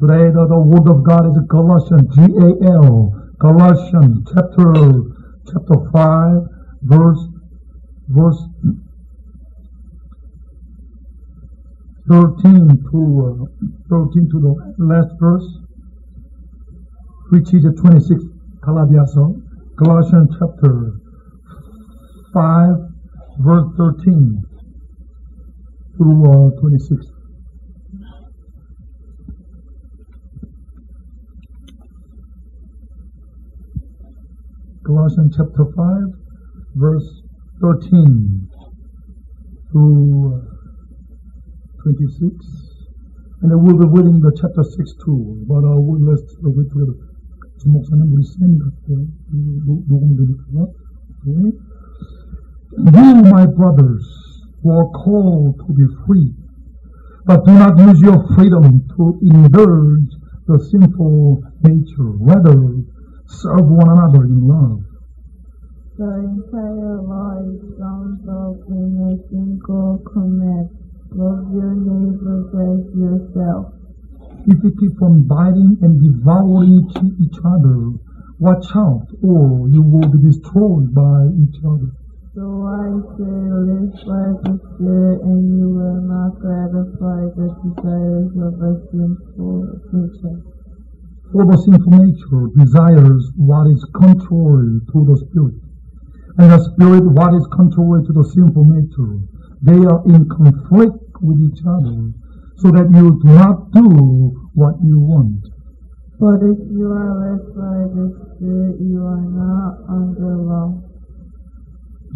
Today the, the word of God is Galatians, G-A-L, Galatians chapter, chapter 5, verse, verse 13 to, uh, 13 to the last verse, which is 26 Kaladiaso, Galatians chapter 5, verse 13 through uh, 26. Galatians chapter 5, verse 13 to 26. And I will be reading the chapter 6 too, but I will list uh, the way to 목사님 우리 쌤이 그때 녹음 되니까 네. You, my brothers, were called to be free, but do not use your freedom to indulge the sinful nature. Rather, serve one another in love. The entire law is summed up in a single command. Love your neighbors as yourself. If you keep on biting and devouring each other, watch out, or you will be destroyed by each other. So I say, live by the Spirit, and you will not gratify the desires of a sinful nature. For the sinful nature desires what is contrary to the spirit, and the spirit what is contrary to the sinful nature. They are in conflict with each other, so that you do not do what you want. But if you are led by the Spirit, you are not under law.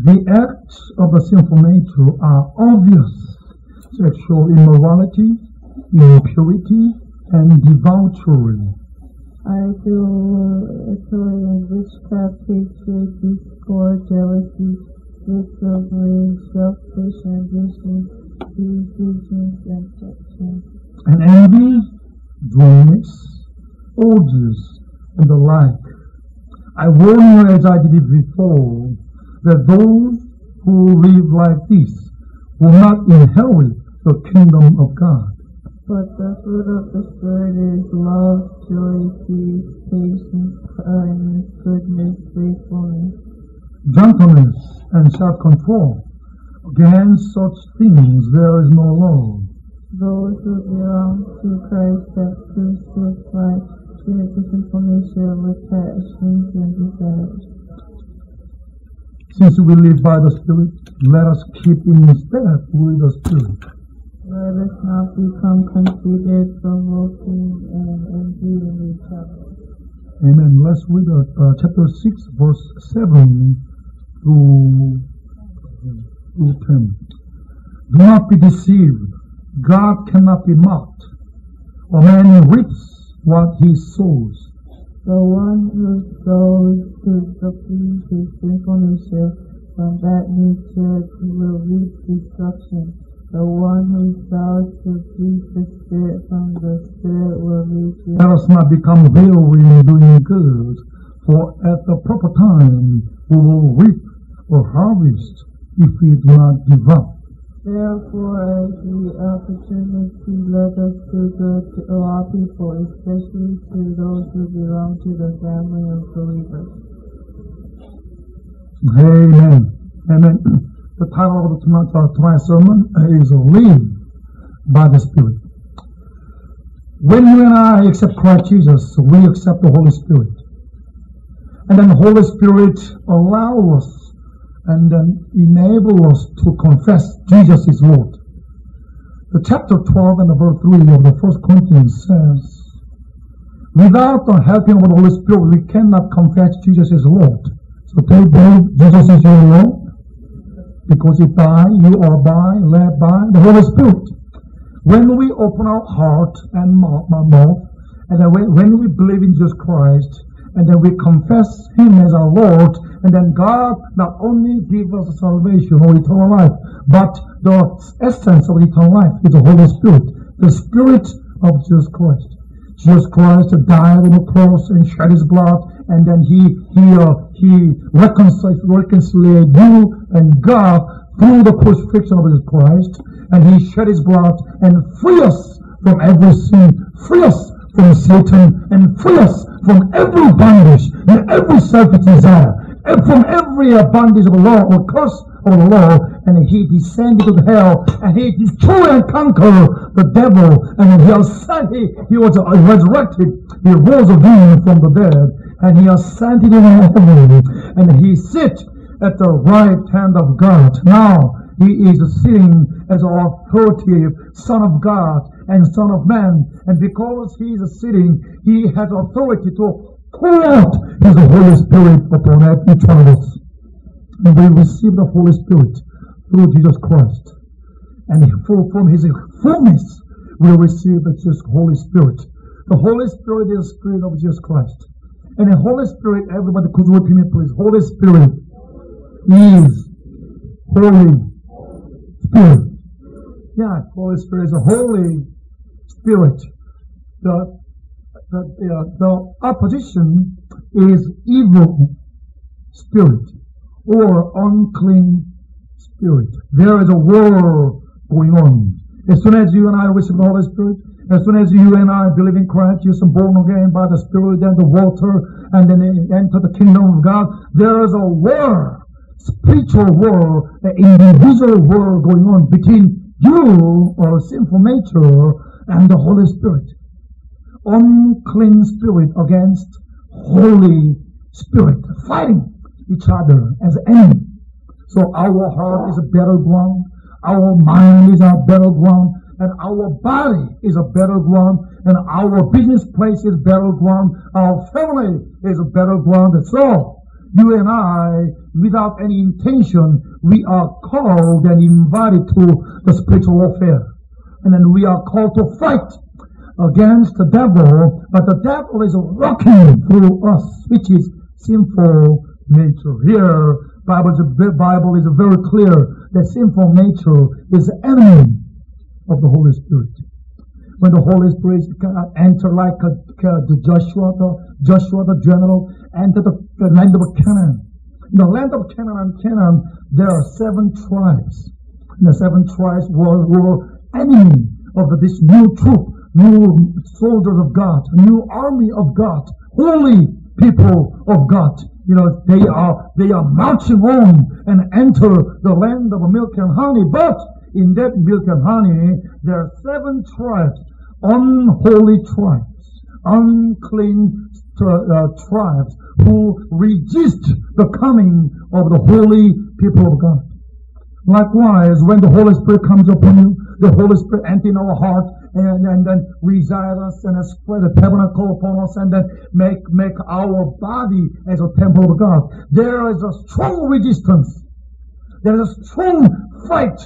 The acts of the sinful nature are obvious sexual immorality, impurity, and debauchery idolatry and witchcraft, hatred, discord, jealousy, disobedience, selfish ambition, divisions, and sections. And envy, drunkenness, orgies, and the like. I warn you as I did before, that those who live like this will not inherit the kingdom of God. But the fruit of the Spirit is love, joy, peace, patience, kindness, goodness, faithfulness, gentleness, and self-control. Against such things there is no law. Those who belong to Christ have crucified the sinful nature with passions and desires. Since we live by the Spirit, let us keep in step with the Spirit. Let us not become conceited, provoking, and envying each other. Amen. Let's read uh, uh, chapter 6, verse 7 through, through 10. Do not be deceived. God cannot be mocked. A man reaps what he sows. The one who sows to the his sinful nature, from that nature will reap destruction the one who sows to please the Spirit from the Spirit will reap it. Let us not become weary in doing good, for at the proper time we will reap a harvest if we do not give up. Therefore, as the opportunity let us do good to all people, especially to those who belong to the family of believers. Amen. Amen. The title of tonight's, sermon is Live by the Spirit. When you and I accept Christ Jesus, we accept the Holy Spirit. And then the Holy Spirit allows us and then enable us to confess Jesus is Lord. The chapter 12 and the verse 3 of the First Corinthians says, Without the helping of the Holy Spirit, we cannot confess Jesus is Lord. So you believe Jesus is your Lord? Because if by, you are by, led by the Holy Spirit. When we open our heart and mouth, and then when we believe in Jesus Christ, and then we confess Him as our Lord, and then God not only gives us salvation or eternal life, but the essence of eternal life is the Holy Spirit, the Spirit of Jesus Christ. Jesus Christ died on the cross and shed His blood and then he he uh, he reconciled reconciled you and God through the crucifixion of his Christ, and he shed his blood and free us from every sin, free us from Satan and free us from every bondage and every selfish desire, and from every bondage of the law or curse of the law. And he descended to hell and he destroyed and conquered the devil. And he ascended, he was resurrected, he rose again from the dead, and he ascended in heaven, and he sits at the right hand of God. Now he is sitting as authoritative Son of God and Son of Man. And because he is sitting, he has authority to pour out his Holy Spirit upon each one of us. And we receive the Holy Spirit through Jesus Christ. And from his fullness, we receive the Holy Spirit. The Holy Spirit is the Spirit of Jesus Christ. And the Holy Spirit, everybody could repeat me please. Holy Spirit is Holy Spirit. Yeah, Holy Spirit is a Holy spirit. The, the, the, the opposition is evil spirit or unclean spirit. There is a war going on. As soon as you and I receive the Holy Spirit, as soon as you and I believe in Christ, you're born again by the Spirit and the water, and then enter the kingdom of God, there is a war, spiritual war, an individual war going on between you or sinful nature and the Holy Spirit. Unclean spirit against Holy Spirit, fighting each other as enemy. So our heart is a battleground, our mind is a battleground, and our body is a battleground, and our business place is battleground, our family is a battleground. And so, you and I, without any intention, we are called and invited to the spiritual warfare. And then we are called to fight against the devil, but the devil is working through us, which is sinful nature. Here, Bible is, Bible is very clear that sinful nature is the enemy of the Holy Spirit. When the Holy Spirit enter like a, uh, the Joshua, the Joshua the general, enter the, the land of Canaan. In the land of Canaan and Canaan, there are seven tribes. And the seven tribes were, were enemy of this new troop, new soldiers of God, new army of God, holy people of God. You know, they are, they are marching on and enter the land of milk and honey. But in that milk and honey, there are seven tribes, unholy tribes, unclean uh, tribes who resist the coming of the holy people of God. Likewise, when the Holy Spirit comes upon you, the Holy Spirit enter our heart and, and then reside us and spread a tabernacle upon us and then make, make our body as a temple of God. There is a strong resistance. There is a strong fight,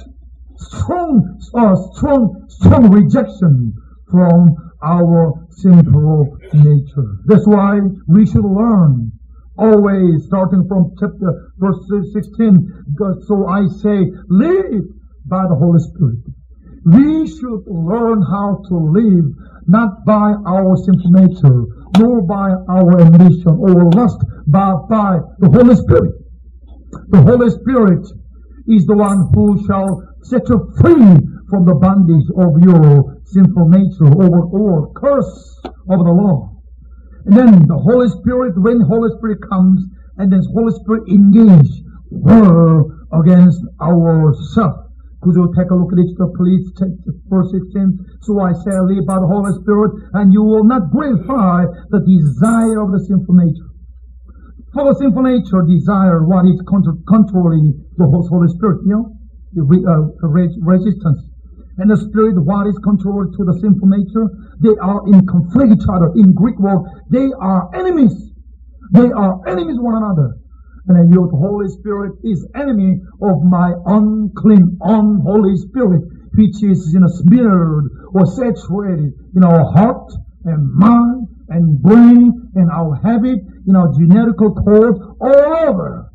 strong, uh, strong, strong rejection from our sinful nature. That's why we should learn always starting from chapter verse 16. So I say, live by the Holy Spirit. We should learn how to live not by our sinful nature, nor by our ambition or lust, but by the Holy Spirit. The Holy Spirit is the one who shall set you free from the bondage of your sinful nature or, or curse of the law. And then the Holy Spirit, when Holy Spirit comes, and then Holy Spirit engage war against ourselves. Could you take a look at it, please? Verse 16. So I say, live by the Holy Spirit, and you will not gratify the desire of the sinful nature. For the sinful nature desire what is controlling the Holy Spirit, you know, Uh, resistance. And the Spirit, what is controlled to the sinful nature, they are in conflict each other. In Greek word, they are enemies. They are enemies one another and your Holy Spirit is enemy of my unclean, unholy spirit, which is you know, smeared or saturated in our heart and mind and brain and our habit, in our genetical code, all over.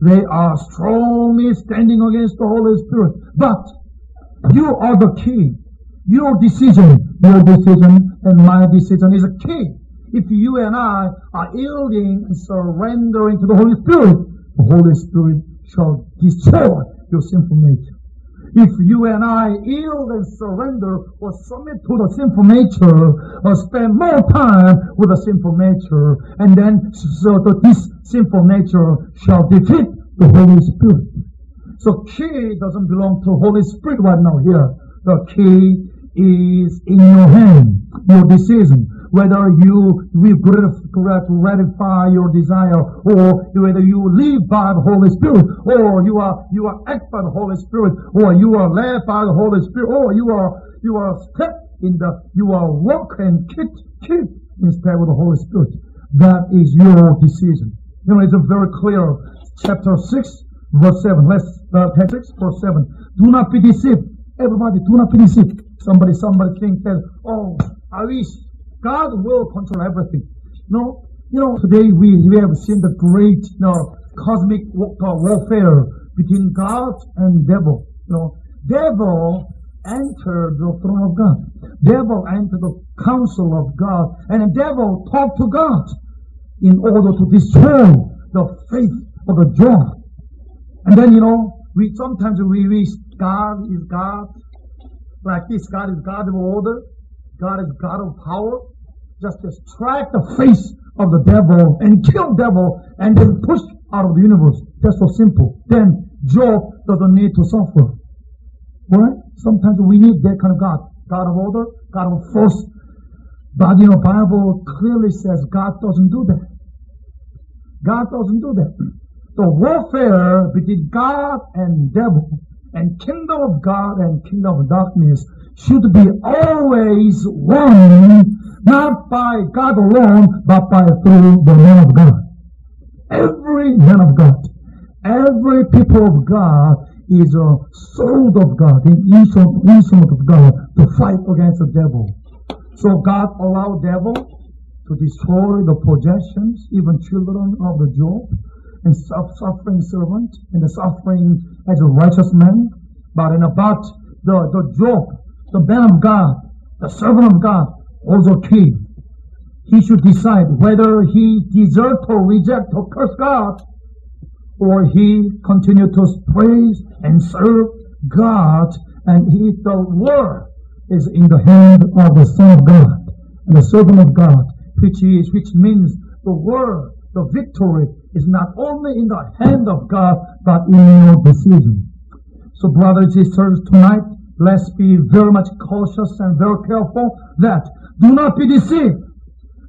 They are strongly standing against the Holy Spirit. But you are the key. Your decision, your decision and my decision is a key if you and I are yielding and surrendering to the Holy Spirit, the Holy Spirit shall destroy your sinful nature. If you and I yield and surrender or submit to the sinful nature or spend more time with the sinful nature, and then so that this sinful nature shall defeat the Holy Spirit. So key doesn't belong to Holy Spirit right now here. The key is in your hand, your decision whether you will gratify your desire or whether you live by the Holy Spirit or you are you are act by the Holy Spirit or you are led by the Holy Spirit or you are you are step in the you are walk and keep keep instead of the Holy Spirit. That is your decision. You know, it's a very clear chapter 6 verse 7. Let's uh, 6 verse 7. Do not be deceived. Everybody, do not be deceived. Somebody, somebody think that, oh, I wish God will control everything. You know, you know, today we, we have seen the great, you know, cosmic uh, warfare between God and devil. You know, devil entered the throne of God. Devil entered the council of God. And the devil talked to God in order to destroy the faith of the Job. And then, you know, we sometimes we wish God is God. Like this, God is God of order. God is God of power. Just strike the face of the devil and kill devil and then push out of the universe. That's so simple. Then Job doesn't need to suffer. Right? Sometimes we need that kind of God. God of order, God of force. But you know, Bible clearly says God doesn't do that. God doesn't do that. The warfare between God and devil and kingdom of God and kingdom of darkness should be always won, not by God alone, but by through the man of God. Every man of God, every people of God is a sword of God, an instrument of God to fight against the devil. So God allowed devil to destroy the possessions, even children of the Job, and suffering servant, and the suffering as a righteous man. But in about the, the Job, the man of God, the servant of God, also king. He should decide whether he desert or reject or curse God, or he continue to praise and serve God, and he, the word is in the hand of the Son of God and the servant of God, which is, which means the word, the victory is not only in the hand of God, but in your decision. So brothers and sisters, tonight, Let's be very much cautious and very careful that do not be deceived.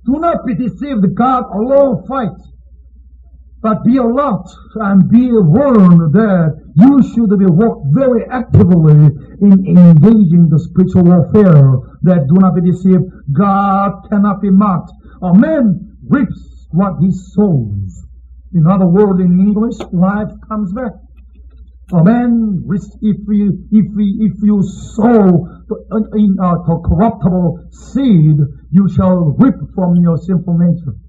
Do not be deceived. God alone fights. But be alert and be warned that you should be work very actively in engaging the spiritual warfare. That do not be deceived. God cannot be mocked. A man reaps what he sows. In other words, in English, life comes back. A man, if you if we, if you sow in a uh, corruptible seed, you shall reap from your sinful nature.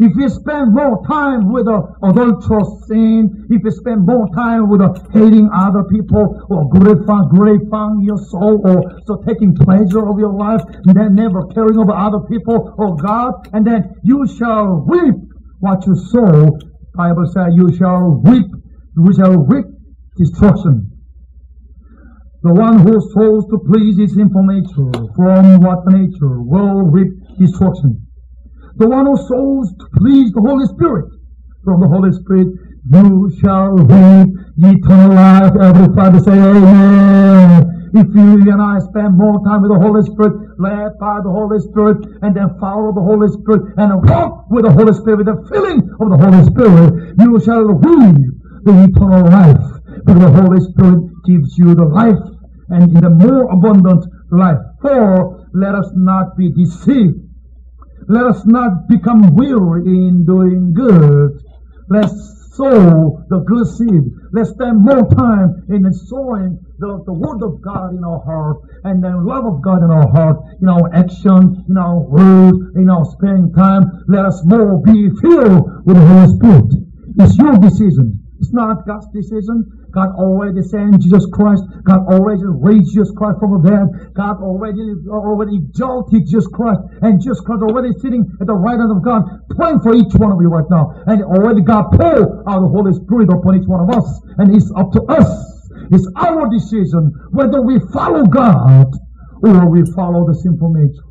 If you spend more time with a adulterous sin, if you spend more time with a hating other people, or glorifying, glorifying your soul, or so taking pleasure of your life, and then never caring about other people or God, and then you shall reap what you sow. Bible says you shall reap, you shall reap destruction. The one who sows to please his sinful nature from what nature will reap destruction. The one who sows to please the Holy Spirit from the Holy Spirit, you shall reap eternal life. Everybody say amen. If you and I spend more time with the Holy Spirit, led by the Holy Spirit, and then follow the Holy Spirit, and walk with the Holy Spirit, with the filling of the Holy Spirit, you shall reap the eternal life. The Holy Spirit gives you the life and the more abundant life. For let us not be deceived. Let us not become weary in doing good. Let's sow the good seed. Let's spend more time in sowing the, the word of God in our heart and the love of God in our heart, in our action, in our words, in our spending time. Let us more be filled with the Holy Spirit. It's your decision. It's not God's decision. God already sent Jesus Christ. God already raised Jesus Christ from the dead. God already already exalted Jesus Christ. And Jesus Christ already sitting at the right hand of God, praying for each one of you right now. And already God poured out the Holy Spirit upon each one of us. And it's up to us It's our decision whether we follow God or we follow the sinful nature.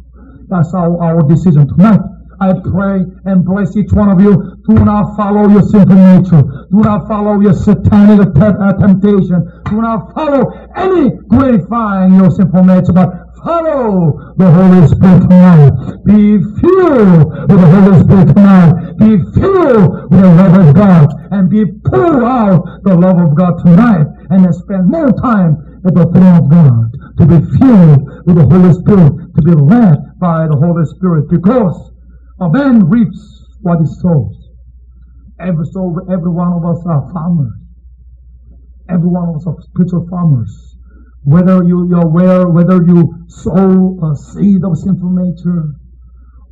That's our, our decision tonight. I pray and bless each one of you. Do not follow your sinful nature. Do not follow your satanic uh, temptation. Do not follow any gratifying your sinful nature, but follow the Holy Spirit tonight. Be filled with the Holy Spirit tonight. Be filled with the love of God and be poured out the love of God tonight and spend more time at the throne of God to be filled with the Holy Spirit, to be led by the Holy Spirit because a man reaps what he sows. Every soul, every one of us are farmers. Every one of us are spiritual farmers whether you, you're aware, whether you sow a seed of sinful nature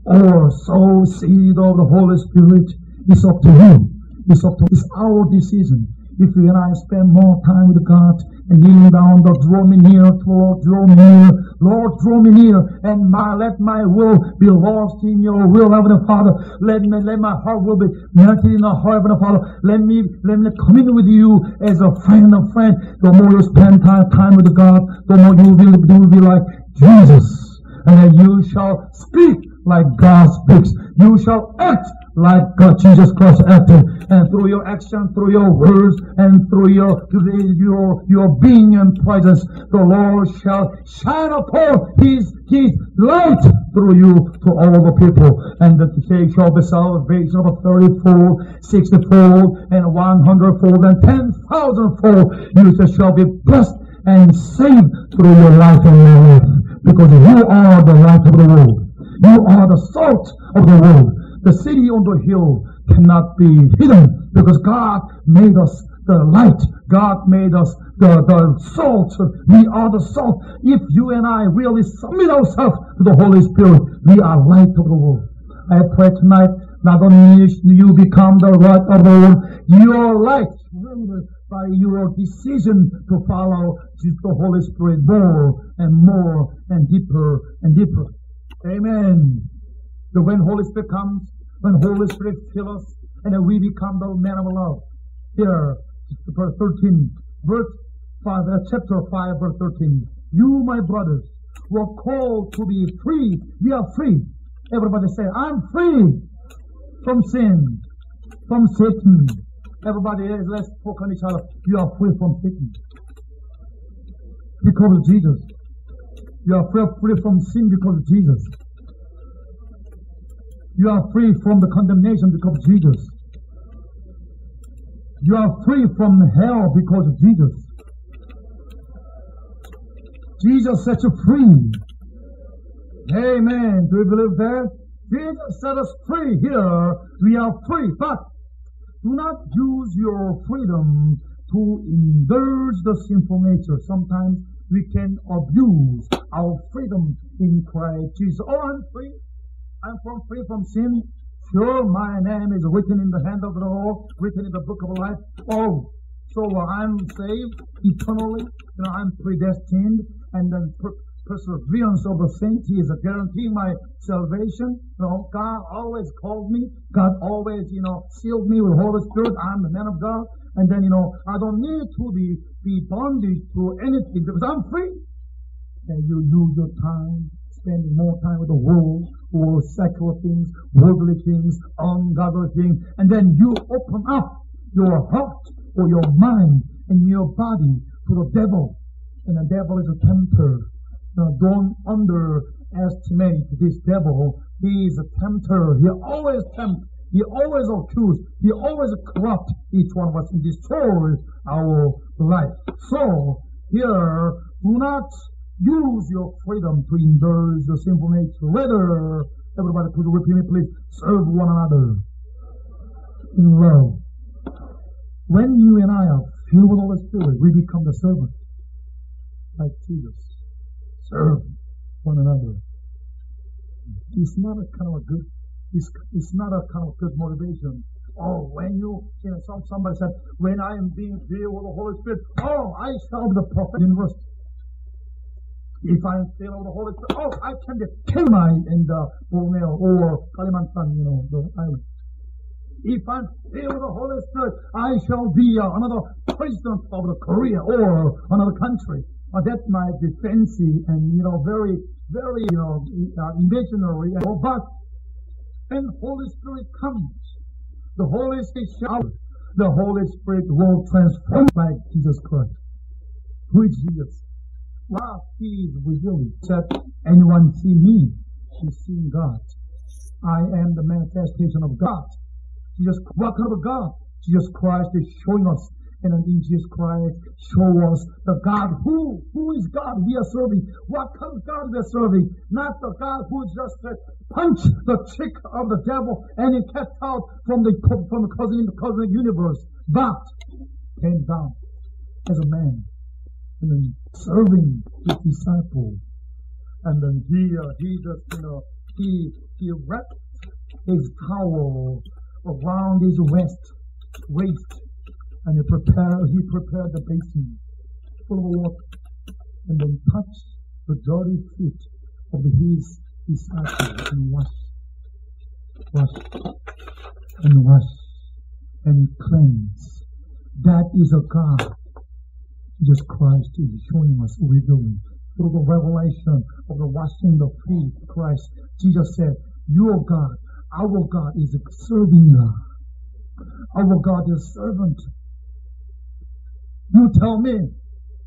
or sow seed of the Holy Spirit, it's up to you. It's up to, it's our decision. If you and I spend more time with God and kneeling down, Lord, draw me near Lord, draw me near. Lord, draw me near, and my let my will be lost in your will, Heavenly Father. Let me let my heart will be melted in the heart, Heavenly Father. Let me let me commune with you as a friend of friend. The more you spend time time with God, the more you will, you will be like Jesus, and then you shall speak like God speaks. You shall act like God, Jesus Christ acted. Uh, and through your action, through your words, and through your, your, your being and presence, the Lord shall shine upon His, His light through you to all the people. And that they shall be salvation of a thirty-fold, sixty-fold, and one hundred-fold, and ten thousand-fold. You shall be blessed and saved through your life and your life. Because you are the light of the world. You are the salt of the world. The city on the hill cannot be hidden because God made us the light. God made us the, the salt. We are the salt. If you and I really submit ourselves to the Holy Spirit, we are light of the world. I pray tonight, not only you become the light of the world, your light by your decision to follow the Holy Spirit more and more and deeper and deeper. Amen. So when Holy Spirit comes, when Holy Spirit fill us, and we become the man of love. Here, verse 13, verse 5, uh, chapter 5, verse 13. You, my brothers, were called to be free. We are free. Everybody say, I'm free from sin, from Satan. Everybody, let's talk on each other. You are free from Satan. Because of Jesus. You are free, free from sin because of Jesus. You are free from the condemnation because of Jesus. You are free from hell because of Jesus. Jesus set you free. Amen. Do you believe that? Jesus set us free here. We are free. But do not use your freedom to indulge the sinful nature. Sometimes we can abuse our freedom in Christ Jesus. Oh, I'm free. I'm from free from sin. Sure, my name is written in the hand of the Lord, written in the book of life. Oh, so I'm saved eternally. You know, I'm predestined, and then per- perseverance of the saints is a guarantee my salvation. You know, God always called me. God always, you know, sealed me with Holy Spirit. I'm the man of God. And then, you know, I don't need to be, be bondage to anything because I'm free. And you use your time spending more time with the world all secular things, worldly things, ungodly things, and then you open up your heart or your mind and your body to the devil. And the devil is a tempter. Now don't underestimate this devil. He is a tempter. He always tempts. He always accuses. He always corrupt each one of us and destroys our life. So here, do not Use your freedom to indulge the sinful nature. Rather, everybody could repeat me, please. Serve one another in love. When you and I are filled with the Holy Spirit, we become the servant, like Jesus. Serve one another. It's not a kind of a good. It's, it's not a kind of good motivation. Oh, when you, you know, some, somebody said, when I am being filled with the Holy Spirit, oh, I shall be the prophet university. If I'm filled the Holy Spirit, oh, I can just kill my in the Borneo or Kalimantan, you know, the island. If I'm filled the Holy Spirit, I shall be uh, another president of the Korea or another country. Uh, that might be fancy and, you know, very, very, you know, uh, imaginary. But when Holy Spirit comes, the Holy Spirit shall, the Holy Spirit will transform by Jesus Christ. Who is Jesus? Well, He is revealing that anyone see me, is seeing God. I am the manifestation of God. Jesus, what kind of God? Jesus Christ is showing us. And in Jesus Christ, show us the God who, who is God we are serving. What kind of God we are serving. Not the God who just uh, punch the cheek of the devil and he cast out from the, from the cosmic, cosmic universe. But came down as a man and then serving his disciples. And then he, he just, you know, he, he wrapped his towel around his waist, waist, and he prepared, he prepared the basin full of water, and then touched the dirty feet of his disciples and washed, washed, and washed, and cleansed. That is a God. Jesus Christ is showing us, revealing through the revelation of the washing the feet of Christ. Jesus said, Your God our God is a serving God. Our God is servant. You tell me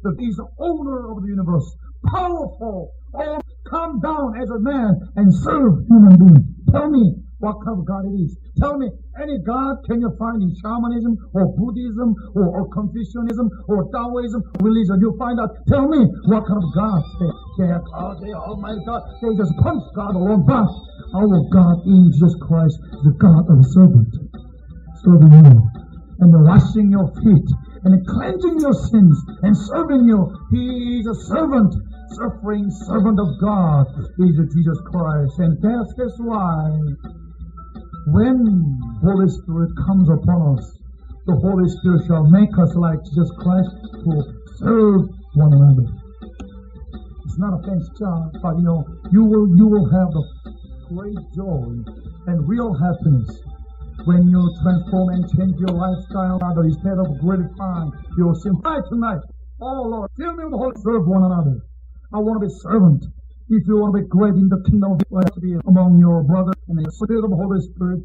that He's the owner of the universe, powerful, oh, come down as a man and serve human beings. Tell me what kind of God it is. Tell me any God can you find in shamanism or Buddhism or, or Confucianism or Taoism religion. You find out. Tell me what kind of God they, they are. God, they are oh Almighty God. They just punch God along. But our God in Jesus Christ, the God of a servant, serving you and washing your feet and cleansing your sins and serving you. He is a servant, suffering servant of God. Is Jesus Christ. And guess, guess why? When Holy Spirit comes upon us, the Holy Spirit shall make us like Jesus Christ to serve one another. It's not a fancy job, but you know, you will you will have the great joy and real happiness when you transform and change your lifestyle rather instead of gratifying your sin. tonight. Oh Lord, fill me with the Holy Serve one another. I want to be servant. If you want to be great in the kingdom of God, to be among your brothers and the spirit of the Holy Spirit,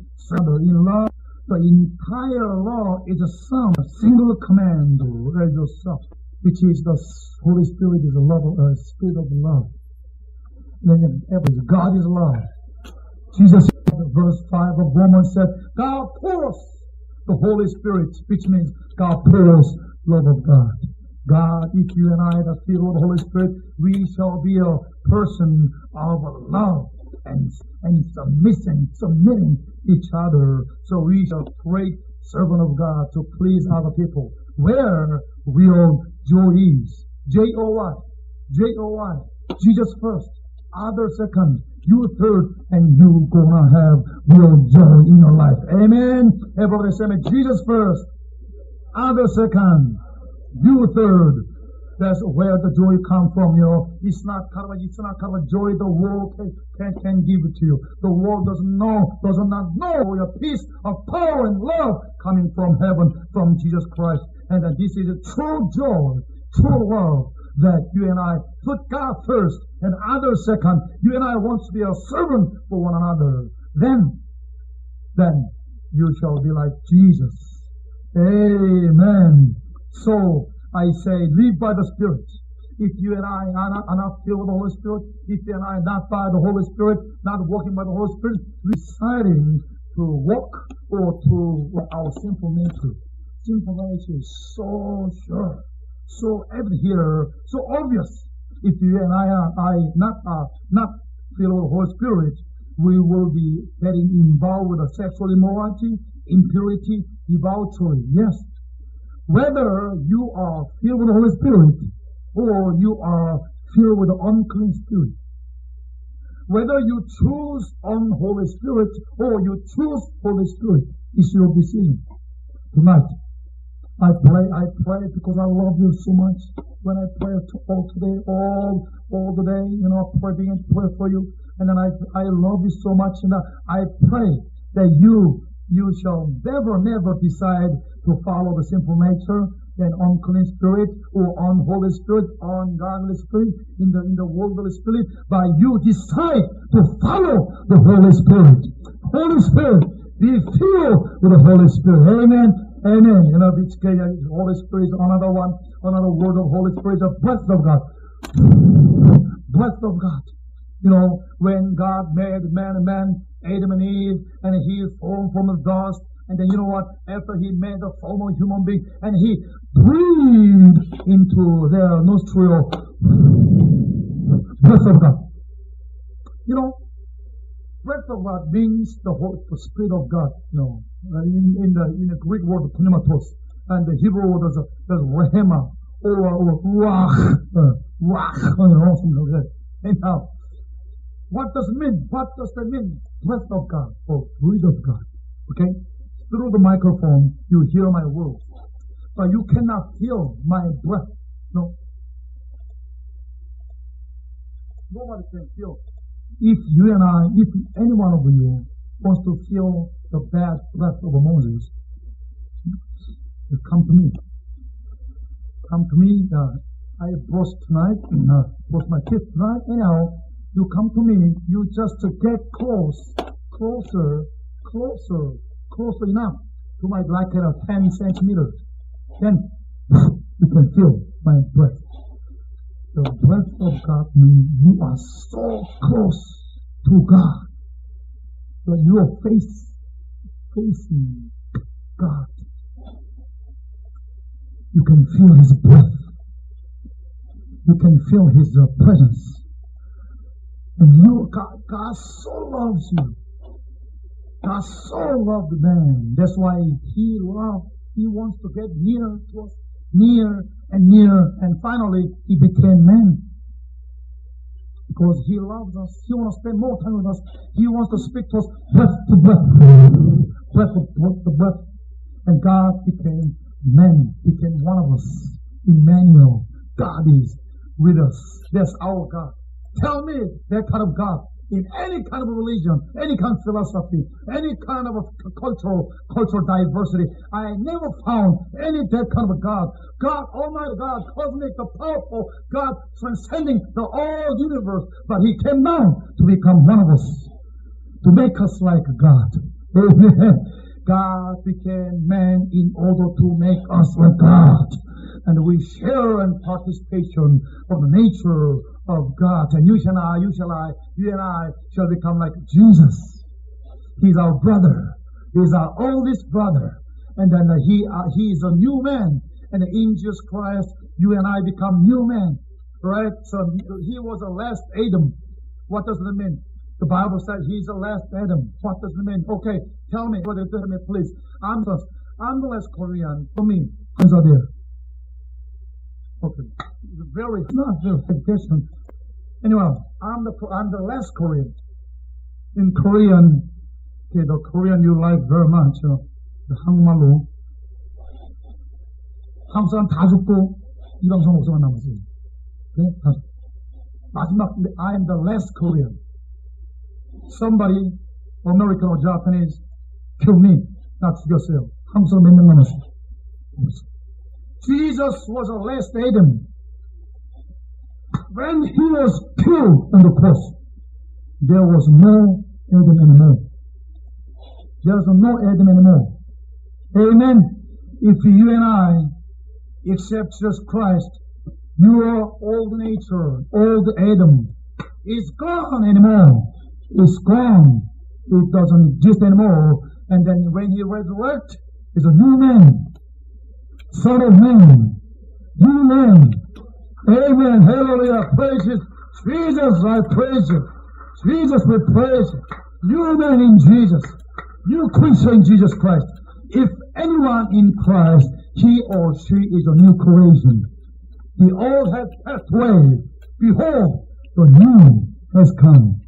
in love. The entire law is a sum, a single command as yourself, which is the Holy Spirit is a love, a spirit of love. And God is love. Jesus verse 5 of Romans said, God pours the Holy Spirit, which means God pours love of God. God, if you and I are filled with the Holy Spirit, we shall be a person of love and, and submission, submitting each other. So we shall great servant of God to please other people. Where real joy is. J-O-Y. J-O-Y. Jesus first. Other second you third, and you gonna have real joy in your life. Amen. Everybody say, Jesus first, other second, you third. That's where the joy come from, you know. It's not of, it's not of joy the world can, can, can give it to you. The world doesn't know, does not know your peace of power and love coming from heaven, from Jesus Christ. And that this is a true joy, true love that you and I put God first and others second. You and I want to be a servant for one another. Then, then you shall be like Jesus. Amen. So I say, live by the Spirit. If you and I are not, are not filled with the Holy Spirit, if you and I are not by the Holy Spirit, not walking by the Holy Spirit, deciding to walk or to our sinful nature. Sinful nature is so sure so evident here, so obvious. If you and I are not uh, not filled with the Holy Spirit, we will be getting involved with sexual immorality, impurity, debauchery. Yes. Whether you are filled with the Holy Spirit or you are filled with the unclean spirit, whether you choose unholy spirit or you choose Holy Spirit is your decision tonight. I pray, I pray because I love you so much. When I pray to all today, all, all the day, you know, I pray, pray for you. And then I, I love you so much. And I pray that you you shall never, never decide to follow the simple nature and unclean spirit or unholy spirit, ungodly spirit, in the, in the worldly spirit, but you decide to follow the Holy Spirit. Holy Spirit, be filled with the Holy Spirit. Amen. Amen. You know, it's uh, Holy Spirit is another one, another word of Holy Spirit, the breath of God. Breath of God. You know, when God made man man, Adam and Eve, and he is formed from the dust, and then you know what? After he made the form human being, and he breathed into their nostril breath of God. You know, breath of God means the, whole, the spirit of God. You know, uh, in, in the in the Greek word pneumatos, and the Hebrew word is, is rehema or, or ruach, uh, ruach, something like that. Anyhow, what does it mean? What does that mean? Breath of God or breath of God. Okay? Through the microphone, you hear my words. But you cannot feel my breath. No. Nobody can feel. If you and I, if any one of you wants to feel the bad breath of Moses, come to me. Come to me. Uh, I brush tonight, uh, brush my teeth tonight. Anyhow, you come to me, you just get close, closer, closer, closer enough to my like uh, 10 centimeters. Then you can feel my breath. The breath of God means you are so close to God. that you are face, facing God. You can feel His breath. You can feel His uh, presence. Mm-hmm. And you, God, God so loves you. God so loved man. That's why He loved, He wants to get near to us, near and near, and finally He became man. Because He loves us. He wants to spend more time with us. He wants to speak to us breath to breath, breath to breath to breath. And God became man, became one of us. Emmanuel. God is with us. That's our God. Tell me that kind of God in any kind of religion, any kind of philosophy, any kind of cultural cultural diversity. I never found any that kind of God. God, Almighty God, cosmic, the powerful God, transcending the all universe. But He came down to become one of us, to make us like God. Amen. God became man in order to make us like God. And we share in participation of the nature of God. And you shall I, you shall I, you and I shall become like Jesus. He's our brother. He's our oldest brother. And then he, uh, he is a new man. And in Jesus Christ, you and I become new men. Right? So he was the last Adam. What does that mean? The Bible says he's the last Adam. What does it mean? Okay, tell me, brother, tell me, please. I'm the, I'm the last Korean. For me, hands are there. Okay It's very, not very education. Anyway, I'm the, I'm the last Korean. In Korean, okay, the Korean you like very much, uh, the 한국말로. 한국 사람 다 죽고, 이 방송 목사만 남았어요. 네? 다 마지막, I am the last Korean. Somebody, American or Japanese, kill me. 나 죽였어요. 한국 사람 몇 명 남았어요. Jesus was the last Adam. When he was killed on the cross, there was no Adam anymore. There's no Adam anymore. Amen. If you and I accept Jesus Christ, your old nature, old Adam, is gone anymore. It's gone. It doesn't exist anymore. And then when he resurrects, is a new man. Son of man. New man. Amen. Hallelujah. Praise you. Jesus, I praise you. Jesus, we praise you. New man in Jesus. You creature in Jesus Christ. If anyone in Christ, he or she is a new creation. The old has passed away. Behold, the new has come.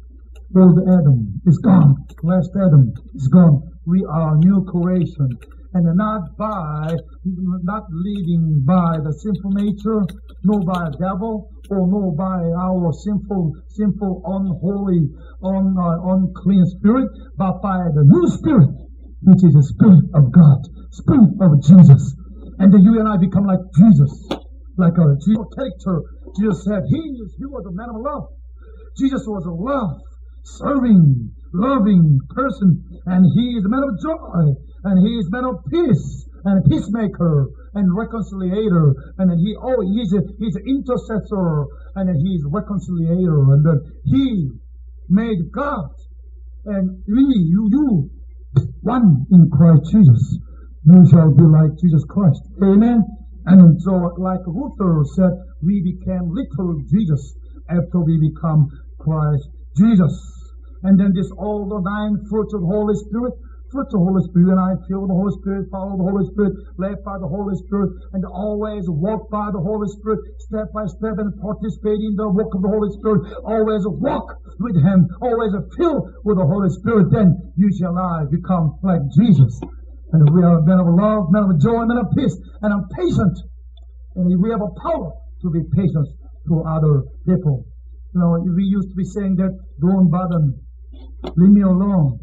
Old Adam is gone. Last Adam is gone. We are new creation and not by, not leading by the sinful nature, nor by the devil, or nor by our sinful, sinful, unholy, un, uh, unclean spirit, but by the new spirit, which is the Spirit of God, Spirit of Jesus. And then you and I become like Jesus, like a Jesus character. Jesus said he, is, he was a man of love. Jesus was a love, serving, loving person, and he is a man of joy, and he is man of peace, and peacemaker, and reconciliator, and then he oh he's a he's an intercessor, and then he reconciliator, and then he made God and we you you one in Christ Jesus. You shall be like Jesus Christ. Amen. And so, like Luther said, we became little Jesus after we become Christ Jesus. And then this all the nine fruits of Holy Spirit of the Holy Spirit, and I feel the Holy Spirit, follow the Holy Spirit, led by the Holy Spirit, and always walk by the Holy Spirit, step by step, and participate in the work of the Holy Spirit. Always walk with Him, always fill with the Holy Spirit. Then you shall I become like Jesus. And we are men of love, men of joy, men of peace, and I'm patient. And we have a power to be patient to other people. You know, we used to be saying that, don't bother me. Leave me alone.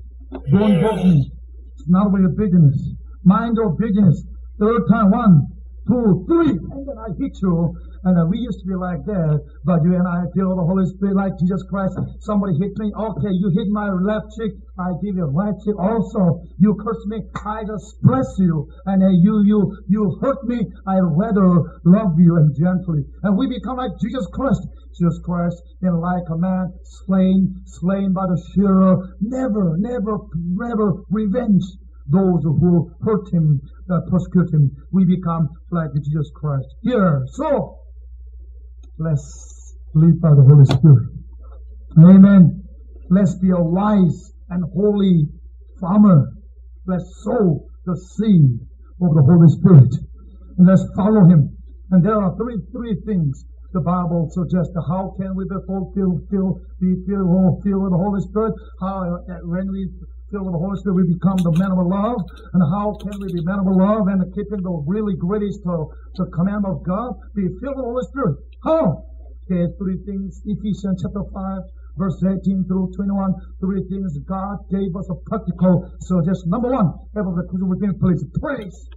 Don't bother me. It's not your business. Mind your business. Third time, one, two, three, and then I hit you. And uh, we used to be like that, but you and I feel the Holy Spirit like Jesus Christ. Somebody hit me, okay, you hit my left cheek, I give you right cheek also. You curse me, I just bless you. And uh, you, you, you hurt me, I rather love you and gently. And we become like Jesus Christ. Jesus Christ, in like a man slain, slain by the shearer, never, never, never revenge those who hurt him, uh, persecute him. We become like Jesus Christ. Here, so let's live by the Holy Spirit. Amen. Let's be a wise and holy farmer. Let's sow the seed of the Holy Spirit. And let's follow him. And there are three three things the Bible suggests how can we be fulfilled, fill, be filled, filled with the Holy Spirit? How, uh, when we fill with the Holy Spirit, we become the men of love. And how can we be men of love and keeping the really greatest uh, the command of God? Be filled with the Holy Spirit. How? Okay, three things. Ephesians chapter 5, verse 18 through 21. Three things God gave us a practical suggestion. Number one, everybody with me, please. Praise.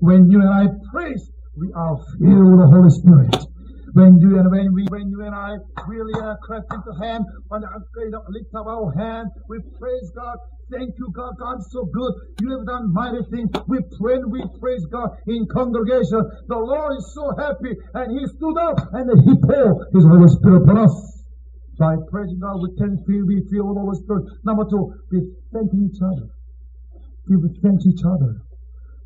When you and I praise, we are filled with the Holy Spirit when you and when we when you and I really are clasped into hand and lift up our hand, we praise God. Thank you, God. God's so good. You have done mighty things. We pray and we praise God in congregation. The Lord is so happy and He stood up and He poured His Holy Spirit upon us. By praising God, we can feel, we feel the Holy Spirit. Number two, we thanking each other. We thank each other.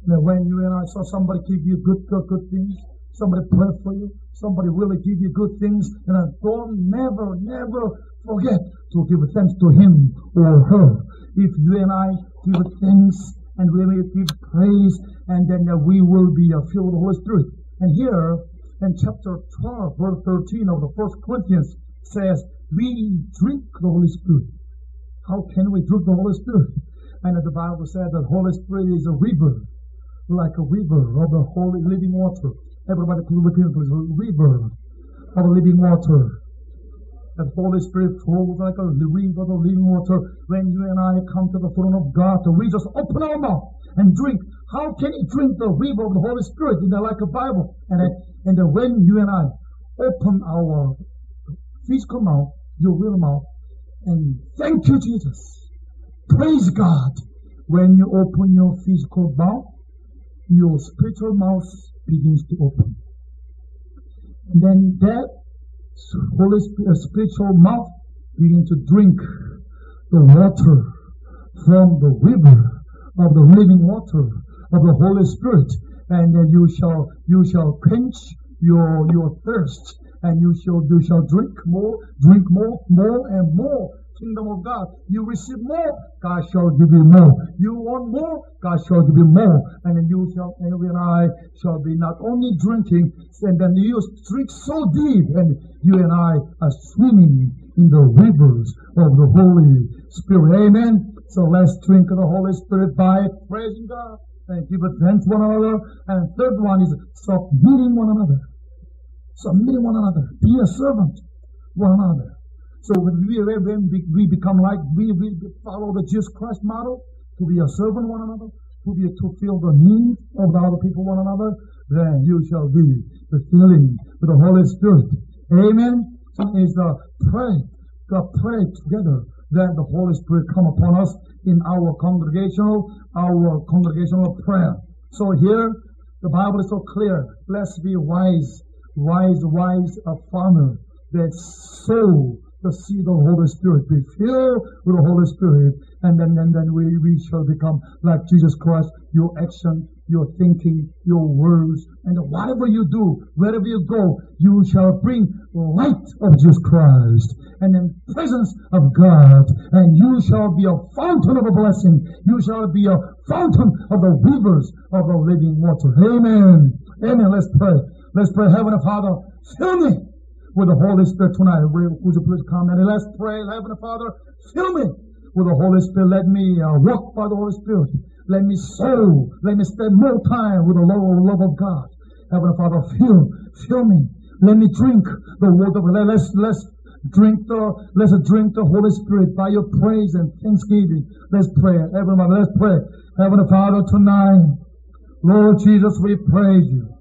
Now, when you and I saw somebody give you good, good, good things, somebody pray for you, somebody really give you good things, and I don't never, never forget to give thanks to him or her. If you and I give thanks and we may give praise, and then we will be filled with the Holy Spirit. And here in chapter 12, verse 13 of the First Corinthians says, we drink the Holy Spirit. How can we drink the Holy Spirit? And the Bible said that Holy Spirit is a river, like a river of the holy living water. Everybody into the river of living water. That Holy Spirit flows like a river of living water. When you and I come to the throne of God, we just open our mouth and drink. How can you drink the river of the Holy Spirit in the like a Bible? And, and when you and I open our physical mouth, your real mouth, and thank you, Jesus. Praise God. When you open your physical mouth, your spiritual mouth begins to open. And then that Holy Spirit, uh, spiritual mouth begins to drink the water from the river of the living water of the Holy Spirit, and then you shall you shall quench your your thirst, and you shall you shall drink more, drink more, more and more kingdom of God. You receive more, God shall give you more. You want more, God shall give you more. And you shall, you and I shall be not only drinking, and then you drink so deep, and you and I are swimming in the rivers of the Holy Spirit. Amen. So let's drink of the Holy Spirit by praising God and give thanks one another. And third one is submitting one another. Submitting one another. Be a servant one another. So when we, when we become like, we, we follow the Jesus Christ model, to be a servant one another, to be to feel the need of the other people one another, then you shall be the filling with the Holy Spirit. Amen. So is the pray, the pray together that the Holy Spirit come upon us in our congregational, our congregational prayer. So here the Bible is so clear. Let's be wise, wise, wise, a farmer that sow seed of the Holy Spirit. Be filled with the Holy Spirit, and then, and then we, we shall become like Jesus Christ. Your action, your thinking, your words, and whatever you do, wherever you go, you shall bring light of Jesus Christ and in presence of God, and you shall be a fountain of a blessing. You shall be a fountain of the rivers of the living water. Amen. Amen. Let's pray. Let's pray. Heavenly Father, fill me with the Holy Spirit tonight. Would you please come and let's pray. Heavenly Father, fill me with the Holy Spirit. Let me uh, walk by the Holy Spirit. Let me sow. Let me spend more time with the love, love of God. Heavenly Father, fill, fill me. Let me drink the God. Let's, let's drink the, let's drink the Holy Spirit by your praise and thanksgiving. Let's pray. Everybody, let's pray. Heavenly Father, tonight, Lord Jesus, we praise you.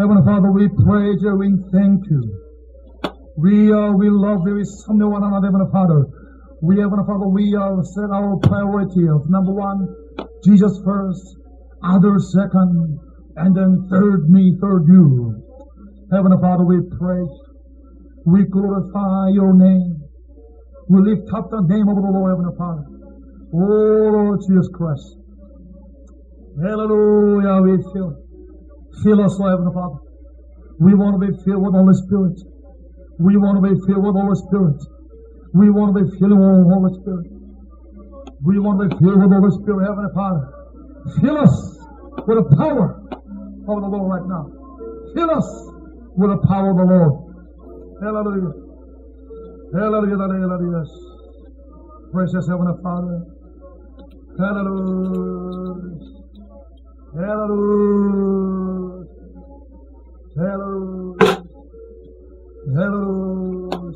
Heavenly Father, we praise you, we thank you. We uh, we love you, we submit one another, Heavenly Father. We, Heavenly Father, we uh, set our priority of number one, Jesus first, others second, and then third me, third you. Heavenly Father, we praise, we glorify your name. We lift up the name of the Lord, Heavenly Father. Oh Lord Jesus Christ. Hallelujah, we feel Fill us, Lord Heavenly Father. We want to be filled with Holy Spirit. We want to be filled with Holy Spirit. We want to be filled with Holy Spirit. We want to be filled with Holy Spirit, Heavenly Father. Fill us with the power of the Lord right now. Fill us with the power of the Lord. Hallelujah. Hallelujah. Hallelujah. Precious Heavenly Father. Hallelujah. Hallelujah. Hallelujah. Hallelujah.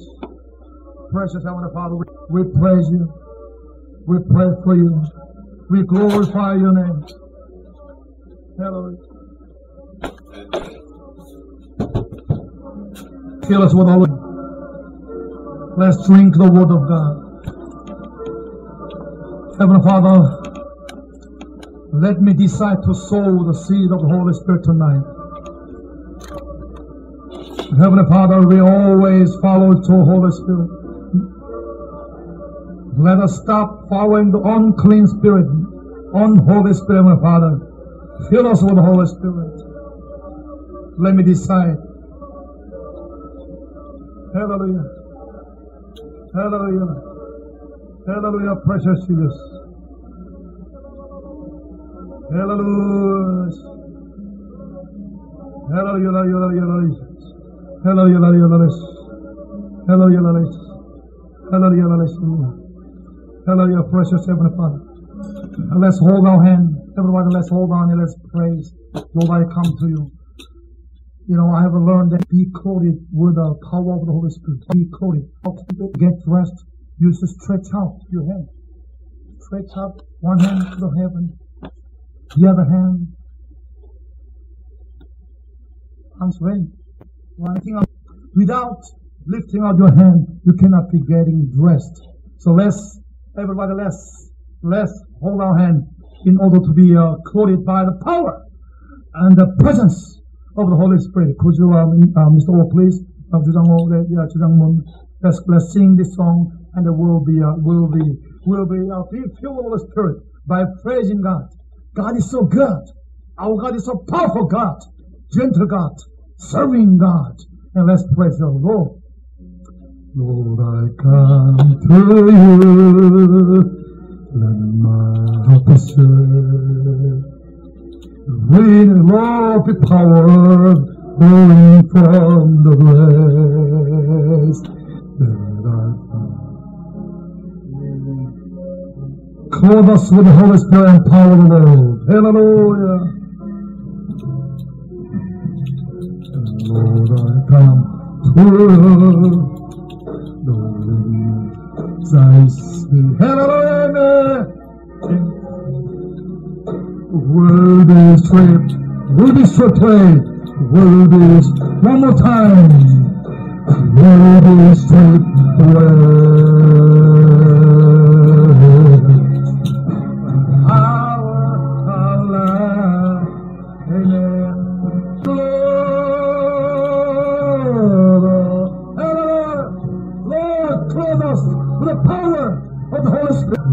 Precious Heavenly Father, we, praise you. We pray for you. We glorify your name. Hallelujah. Fill us with all. Let's drink the word of God. Heavenly Father, let me decide to sow the seed of the Holy Spirit tonight. Heavenly Father, we always follow to Holy Spirit. Let us stop following the unclean spirit, unholy spirit, my Father. Fill us with the Holy Spirit. Let me decide. Hallelujah. Hallelujah. Hallelujah, precious Jesus. Hallelujah. Hallelujah. Hallelujah. Hallelujah. Hallelujah. Hallelujah. Hallelujah. Precious Heavenly Father. Let's hold our hand. Everybody, let's hold on and let's praise. Lord, I come to you. You know, I have learned that be clothed with the power of the Holy Spirit. Be clothed. Get dressed. You should stretch out your hand. Stretch out one hand to the heaven the other hand, hands ready. Without lifting out your hand, you cannot be getting dressed. So let's, everybody, let's, let's hold our hand in order to be uh, clothed by the power and the presence of the Holy Spirit. Could you, um, uh, Mr. O, please, uh, 주장호, 네, yeah, 주장문, let's, let's sing this song and it will be, uh, will be, will be, uh, be filled with the Spirit by praising God. God is so good. Our God is so powerful God, gentle God, serving God. And let's praise the Lord. Lord, I come to you. Let my heart be stirred. Rain, Lord, be power going from the I Clothe us with the Holy Spirit and power of the Lord. Hallelujah. Lord, I come to the winds I see heaven World is swept, world is swept away, world is one more time, world is swept away.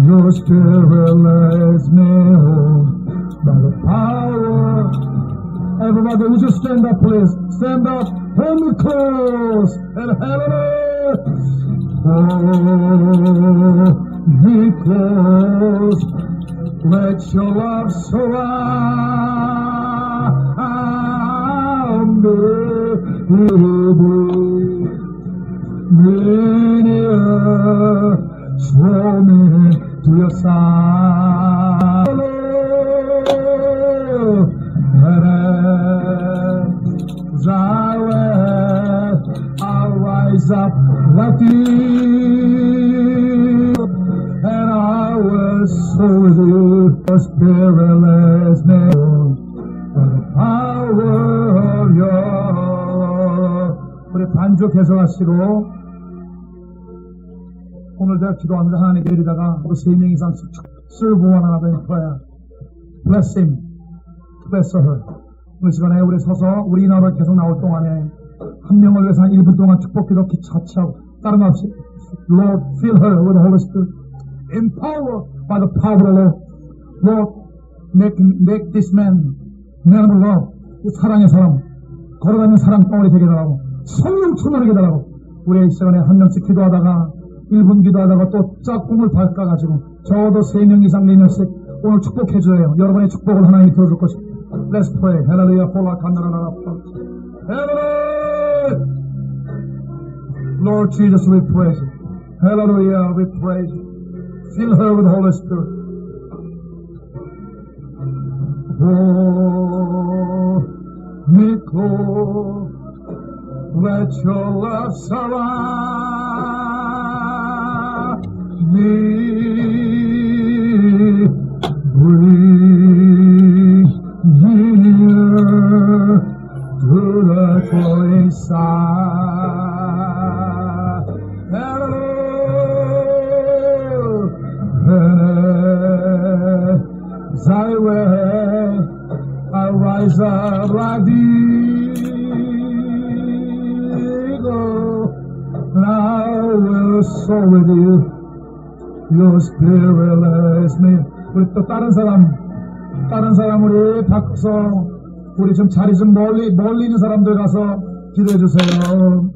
Your spirit leads me home by the power. Everybody, would you stand up, please? Stand up, hold me close, and. Hold me close. Let your love surround me Many draw me to your side. And as I wait, I'll rise up like you, and I will soar with you, the spiritless name, by the power of your. 우리 반죽해서 하시고 오늘 제가 기도합니다. 하나님께 드리다가 세명 이상 one another in prayer. Bless him. Bless her. 오늘 시간에 우리 서서 우리 이 나라 계속 나올 동안에 한 명을 위해서 한 1분 동안 축복기도 기차치하고 다른 없이 Lord, fill her with the Holy Spirit. Empower by the power of Lord. Lord, make, make this man man of love. 이 사랑의 사람. 걸어다니는 사랑 덩어리 되게 달라고. 성령 충만하게 달라고. 우리 이 시간에 한 명씩 기도하다가 1분 기도하다가 또 짝꿍을 바꿔가지고 적어도 3명 이상 4명씩 오늘 축복해줘요. 여러분의 축복을 하나님이 들어줄 것입니다. Let's pray. 할렐루야. 홀라 카나라라라. Hallelujah. Lord Jesus, we praise you. Hallelujah. We praise you. Fill her with Holy Spirit. Oh, close. Let your love surround me. Bring 다른 사람, 다른 사람 우리 바꿔서 우리 좀 자리 좀 멀리, 멀리 있는 사람들 가서 기도해 주세요.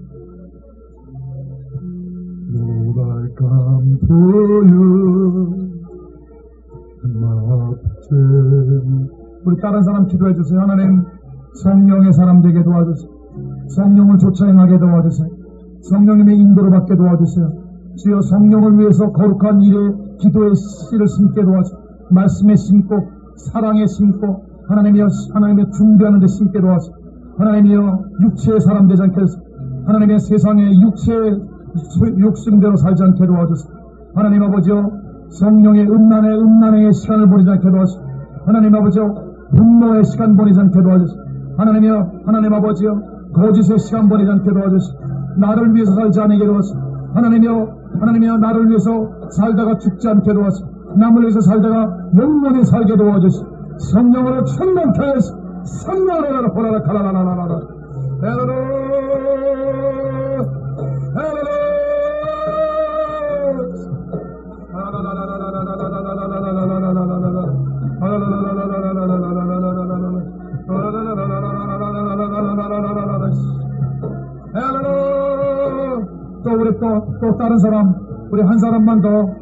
You. 마침. 우리 다른 사람 기도해 주세요. 하나님, 성령의 사람 되게 도와주세요. 성령을 쫓아 행하게 도와주세요. 성령님의 인도를 받게 도와주세요. 주여 성령을 위해서 거룩한 일에 기도의 씨를 심게 도와주세요. 말씀에 심고 사랑에 심고 하나님이여 하나님의 준비하는 데 심게 도와주세요. 하나님이여 육체의 사람 되지 않게 해서 하나님의 세상에 육체의 수- 욕심대로 살지 않게 도와주세요. 하나님 아버지여 성령의 음란의 음란의 시간을 보내지 않게 도와주세요. 하나님 아버지여 분노의 시간 보내지 않게 도와주세요. 하나님이여 하나님 아버지여 거짓의 시간 보내지 않게 도와주세요. 나를 위해서 살지 않게 도와주세요. 하나님이여 하나님이여 나를 위해서 살다가 죽지 않게 도와주세요. 남을 위해서 살다가 영원히 살게 도와주시오. 성령으로 충만케 하시오. 성령으로 호라라 카라라라라라. 헬로 또 우리 또, 또 다른 사람 우리 한 사람만 더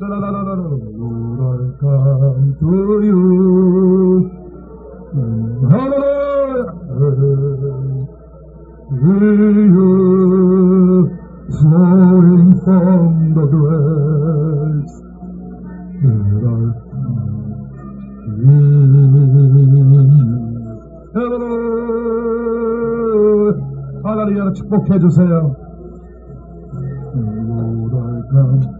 Lord, come to you. Hear you flowing from the grace. Lord, come. Hallelujah. 축복해 주세요. Lord, I come.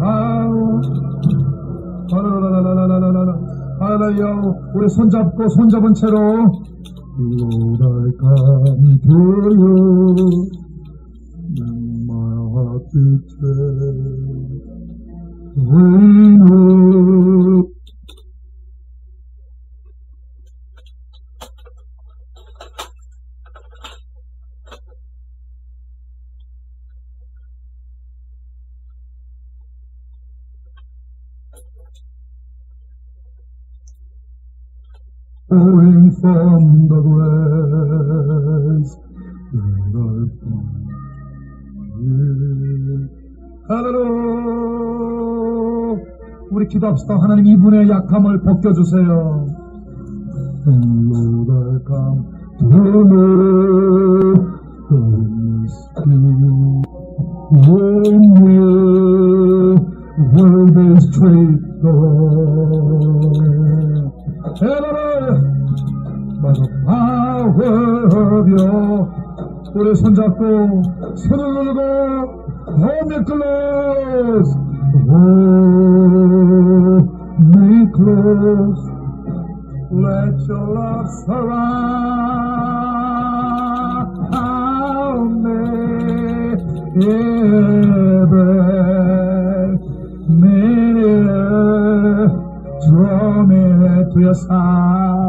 아우. 아라라라라라라 아라야 우리 손잡고 손잡은 채로 Lord I come to 빛에 의는 flowing from the found. 할렐루야. 우리 기도합시다. 하나님 이분의 약함을 벗겨주세요. Lord, 우리 손잡고 손을 들고 hold me close hold me close let your love surround me every minute draw me to your side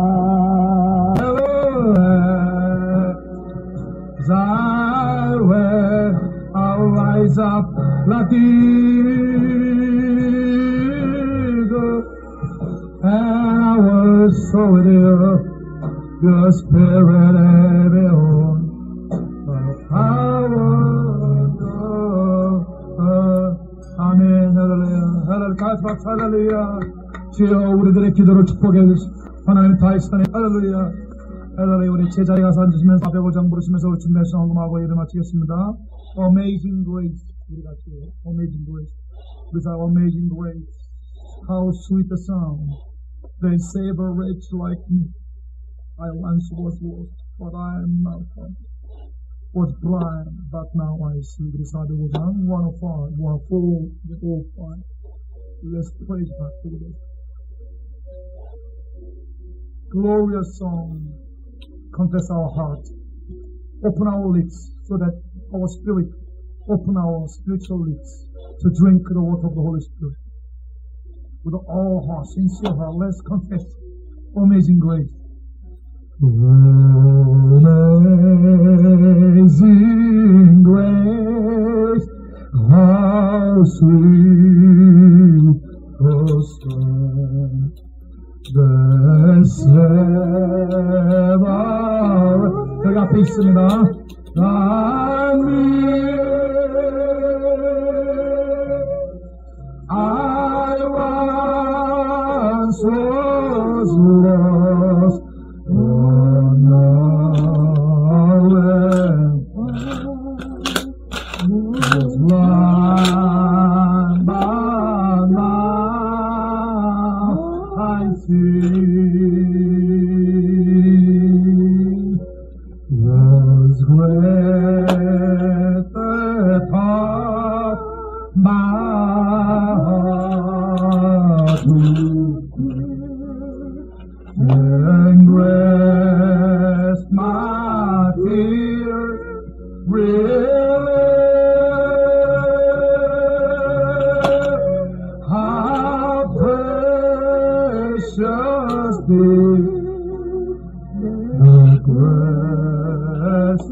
I'll rise up like eagle, and I will show with you your spirit every on the power of 아멘 할렐루야 할렐루야 가스박 할렐루야 주여 우리들의 기도를 축복해 주시고 하나님 다이스탄에 할렐루야 할렐루야 우리 제자리 가서 앉으시면서 앞에 보장 부르시면서 우리 준비할 성금하고 예를 마치겠습니다 Amazing Grace 우리 같이 Amazing Grace 우리 사 Amazing Grace How sweet the sound They save a wretch like me I once was lost but I am now found was blind but now I see 우리 405장 105 104 105 Let's praise God together glorious song confess our heart, open our lips so that our spirit, open our spiritual lips to drink the water of the Holy Spirit. With all heart, sincere heart, let's confess amazing grace. Amazing grace, sweet the song that 앞에 있습니다. 난 I grace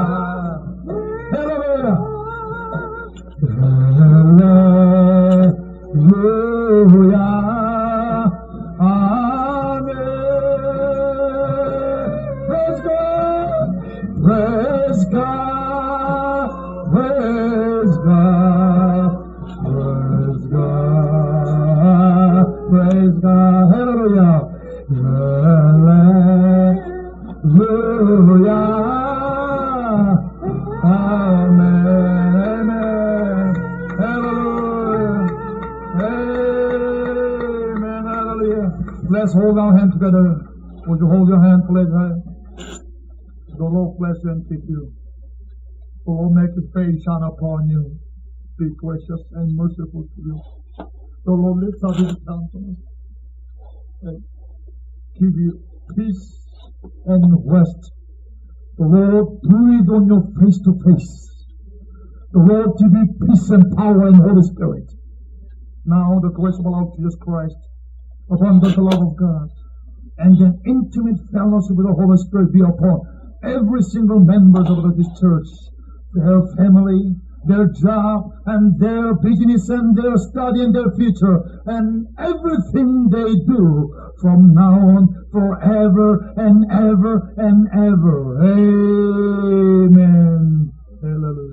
To you. The Lord lift up his countenance and give you peace and rest. The Lord breathe on your face to face. The Lord give you peace and power and Holy Spirit. Now the grace of our Lord Jesus Christ, abundant love of God, and an intimate fellowship with the Holy Spirit be upon every single member of this church, their family, their job and their business and their study and their future and everything they do from now on forever and ever and ever. Amen. Hallelujah.